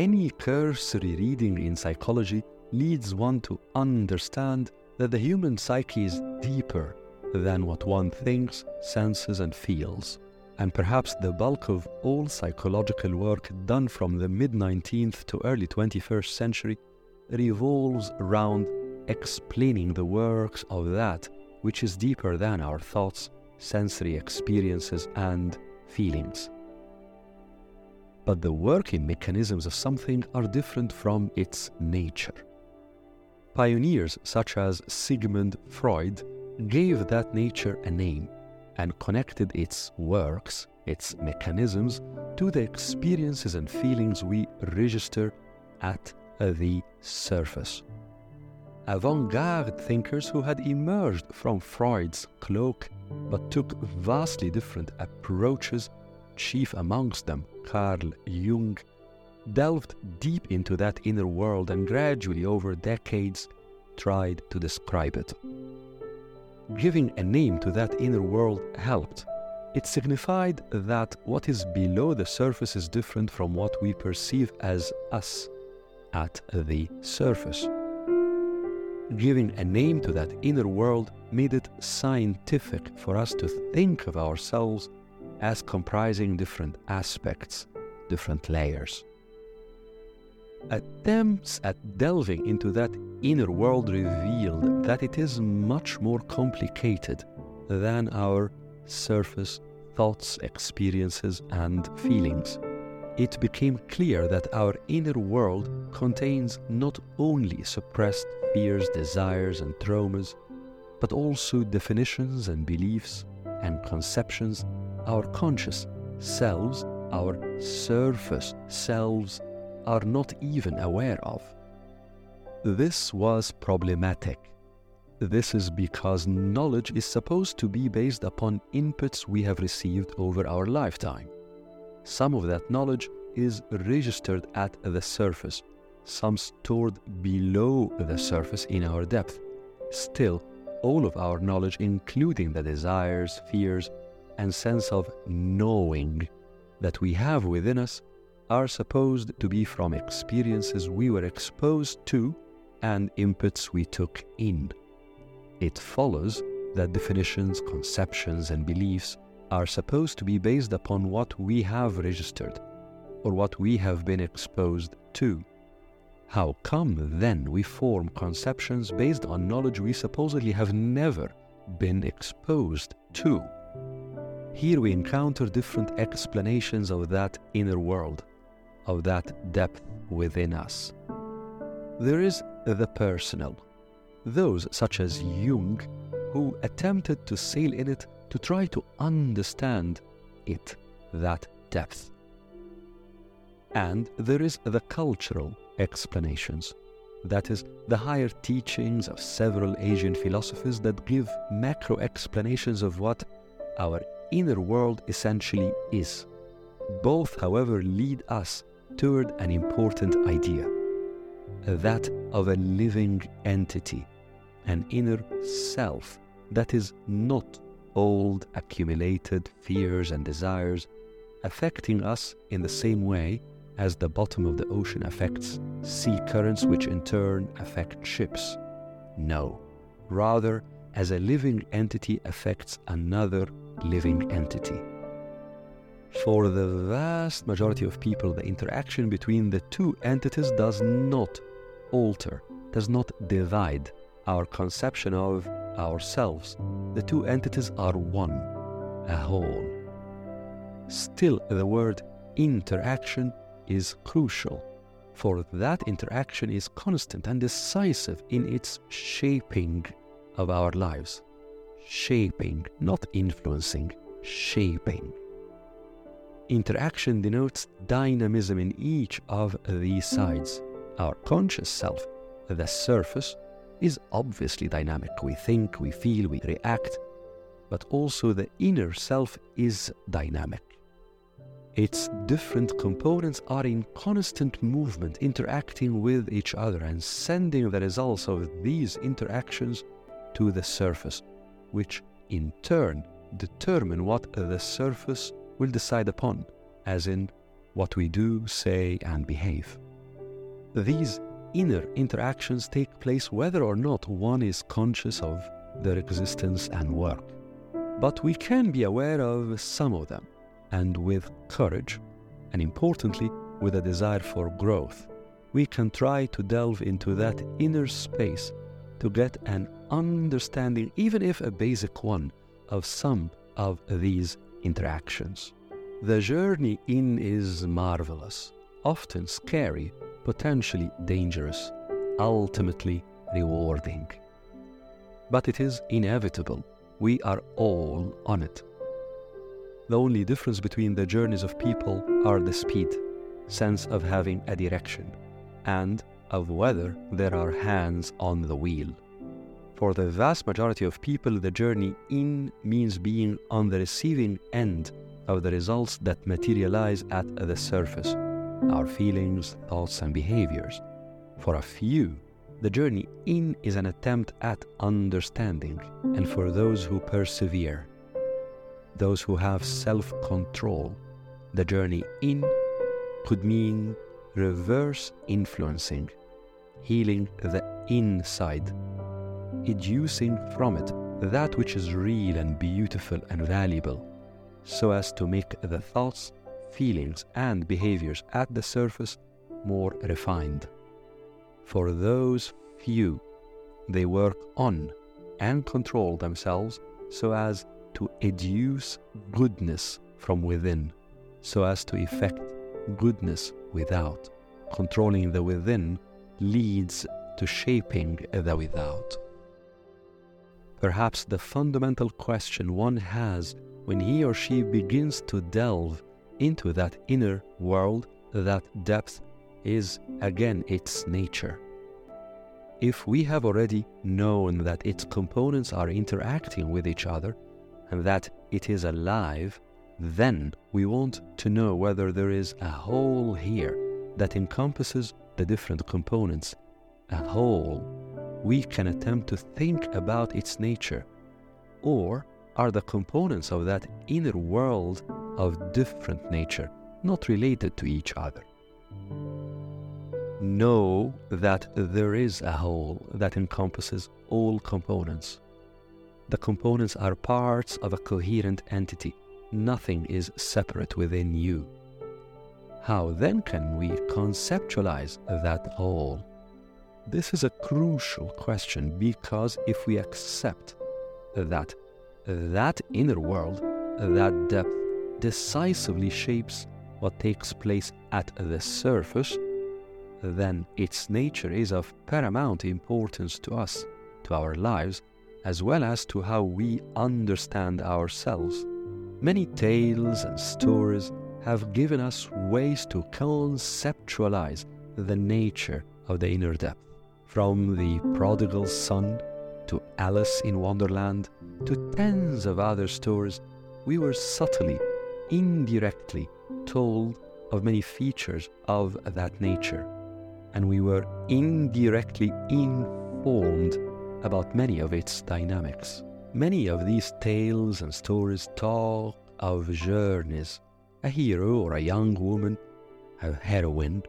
any cursory reading in psychology leads one to understand that the human psyche is deeper than what one thinks, senses, and feels. And perhaps the bulk of all psychological work done from the mid 19th to early 21st century revolves around explaining the works of that which is deeper than our thoughts, sensory experiences, and feelings. But the working mechanisms of something are different from its nature. Pioneers such as Sigmund Freud gave that nature a name and connected its works, its mechanisms, to the experiences and feelings we register at the surface. Avant garde thinkers who had emerged from Freud's cloak but took vastly different approaches, chief amongst them Carl Jung, delved deep into that inner world and gradually over decades tried to describe it. Giving a name to that inner world helped. It signified that what is below the surface is different from what we perceive as us at the surface. Giving a name to that inner world made it scientific for us to think of ourselves as comprising different aspects, different layers. Attempts at delving into that inner world revealed that it is much more complicated than our surface thoughts, experiences, and feelings it became clear that our inner world contains not only suppressed fears, desires, and traumas, but also definitions and beliefs and conceptions our conscious selves, our surface selves, are not even aware of. This was problematic. This is because knowledge is supposed to be based upon inputs we have received over our lifetime. Some of that knowledge is registered at the surface, some stored below the surface in our depth. Still, all of our knowledge, including the desires, fears, and sense of knowing that we have within us, are supposed to be from experiences we were exposed to and inputs we took in. It follows that definitions, conceptions, and beliefs are supposed to be based upon what we have registered or what we have been exposed to. How come then we form conceptions based on knowledge we supposedly have never been exposed to? Here we encounter different explanations of that inner world, of that depth within us. There is the personal, those such as Jung, who attempted to sail in it to try to understand it, that depth. And there is the cultural explanations, that is, the higher teachings of several Asian philosophies that give macro explanations of what our inner world essentially is. Both, however, lead us toward an important idea that of a living entity, an inner self that is not old accumulated fears and desires affecting us in the same way as the bottom of the ocean affects sea currents, which in turn affect ships. No, rather, as a living entity affects another living entity. For the vast majority of people, the interaction between the two entities does not alter, does not divide our conception of ourselves. The two entities are one, a whole. Still, the word interaction is crucial, for that interaction is constant and decisive in its shaping of our lives. Shaping, not influencing, shaping. Interaction denotes dynamism in each of these sides. Our conscious self, the surface, is obviously dynamic. We think, we feel, we react, but also the inner self is dynamic. Its different components are in constant movement, interacting with each other and sending the results of these interactions to the surface, which in turn determine what the surface will decide upon, as in what we do, say, and behave. These inner interactions take place whether or not one is conscious of their existence and work. But we can be aware of some of them, and with courage, and importantly, with a desire for growth, we can try to delve into that inner space to get an understanding, even if a basic one, of some of these interactions. The journey in is marvelous, often scary, potentially dangerous, ultimately rewarding. But it is inevitable. We are all on it. The only difference between the journeys of people are the speed, sense of having a direction, and of whether there are hands on the wheel. For the vast majority of people, the journey in means being on the receiving end of the results that materialize at the surface our feelings, thoughts, and behaviors. For a few, the journey in is an attempt at understanding, and for those who persevere, those who have self control, the journey in could mean reverse influencing, healing the inside, educing from it that which is real and beautiful and valuable, so as to make the thoughts, feelings, and behaviors at the surface more refined. For those few, they work on and control themselves so as to educe goodness from within, so as to effect goodness without. Controlling the within leads to shaping the without. Perhaps the fundamental question one has when he or she begins to delve into that inner world, that depth, is again its nature. If we have already known that its components are interacting with each other and that it is alive, then we want to know whether there is a whole here that encompasses the different components. A whole. We can attempt to think about its nature. Or are the components of that inner world of different nature, not related to each other? Know that there is a whole that encompasses all components. The components are parts of a coherent entity nothing is separate within you. How then can we conceptualize that whole? This is a crucial question because if we accept that that inner world, that depth, decisively shapes what takes place at the surface, then its nature is of paramount importance to us, to our lives, as well as to how we understand ourselves. Many tales and stories have given us ways to conceptualize the nature of the inner depth. From the prodigal son to Alice in Wonderland to tens of other stories, we were subtly, indirectly told of many features of that nature, and we were indirectly informed about many of its dynamics. Many of these tales and stories talk of journeys. A hero or a young woman, a heroine,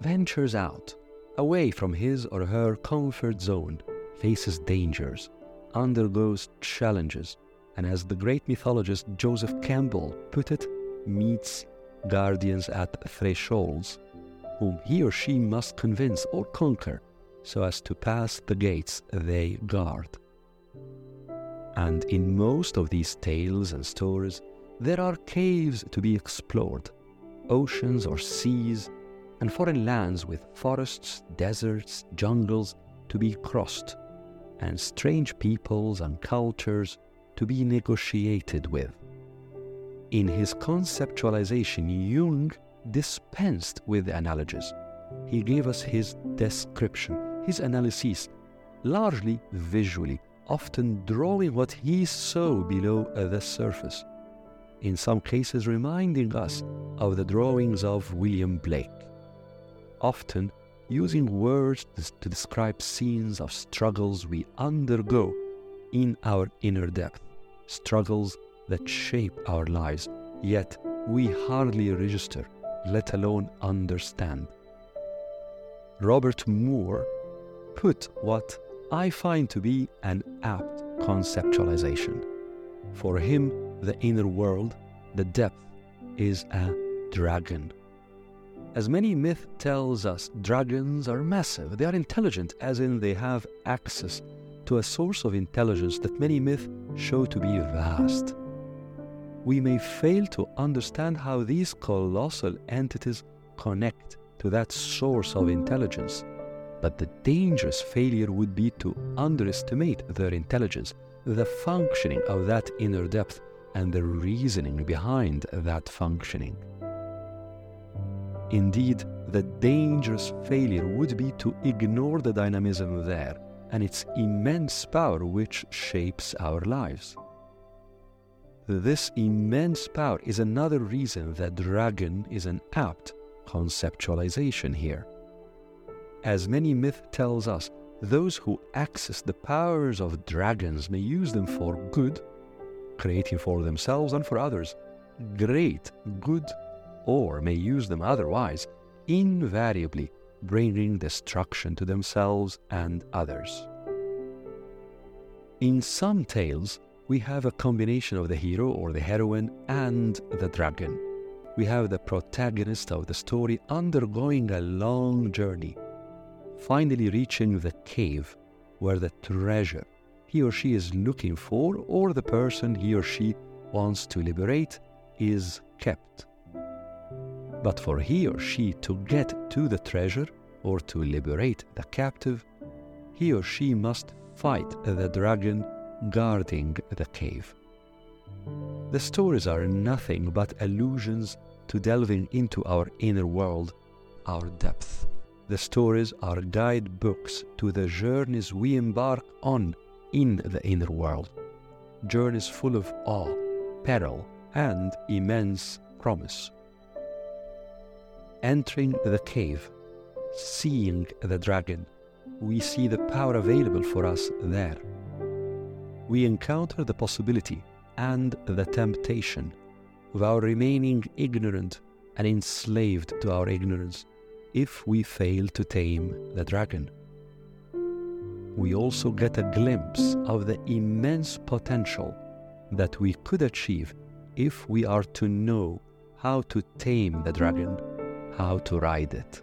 ventures out, away from his or her comfort zone, faces dangers, undergoes challenges, and as the great mythologist Joseph Campbell put it, meets guardians at thresholds, whom he or she must convince or conquer so as to pass the gates they guard. And in most of these tales and stories, there are caves to be explored, oceans or seas, and foreign lands with forests, deserts, jungles to be crossed, and strange peoples and cultures to be negotiated with. In his conceptualization, Jung dispensed with analogies. He gave us his description, his analysis, largely visually, often drawing what he saw below the surface, in some cases reminding us of the drawings of William Blake, often using words to describe scenes of struggles we undergo in our inner depth, struggles that shape our lives, yet we hardly register, let alone understand. Robert Moore put what I find to be an apt conceptualization. For him, the inner world, the depth, is a dragon. As many myth tells us, dragons are massive. They are intelligent, as in they have access to a source of intelligence that many myth show to be vast. We may fail to understand how these colossal entities connect to that source of intelligence, but the dangerous failure would be to underestimate their intelligence, the functioning of that inner depth, and the reasoning behind that functioning. Indeed, the dangerous failure would be to ignore the dynamism there and its immense power which shapes our lives. This immense power is another reason that dragon is an apt conceptualization here. As many myth tells us, those who access the powers of dragons may use them for good, creating for themselves and for others great good or may use them otherwise, invariably bringing destruction to themselves and others. In some tales, we have a combination of the hero or the heroine and the dragon. We have the protagonist of the story undergoing a long journey, finally reaching the cave where the treasure he or she is looking for or the person he or she wants to liberate is kept. But for he or she to get to the treasure or to liberate the captive, he or she must fight the dragon guarding the cave. The stories are nothing but allusions to delving into our inner world, our depth. The stories are guidebooks to the journeys we embark on in the inner world, journeys full of awe, peril, and immense promise entering the cave, seeing the dragon, we see the power available for us there. We encounter the possibility and the temptation of our remaining ignorant and enslaved to our ignorance if we fail to tame the dragon. We also get a glimpse of the immense potential that we could achieve if we are to know how to tame the dragon how to ride it.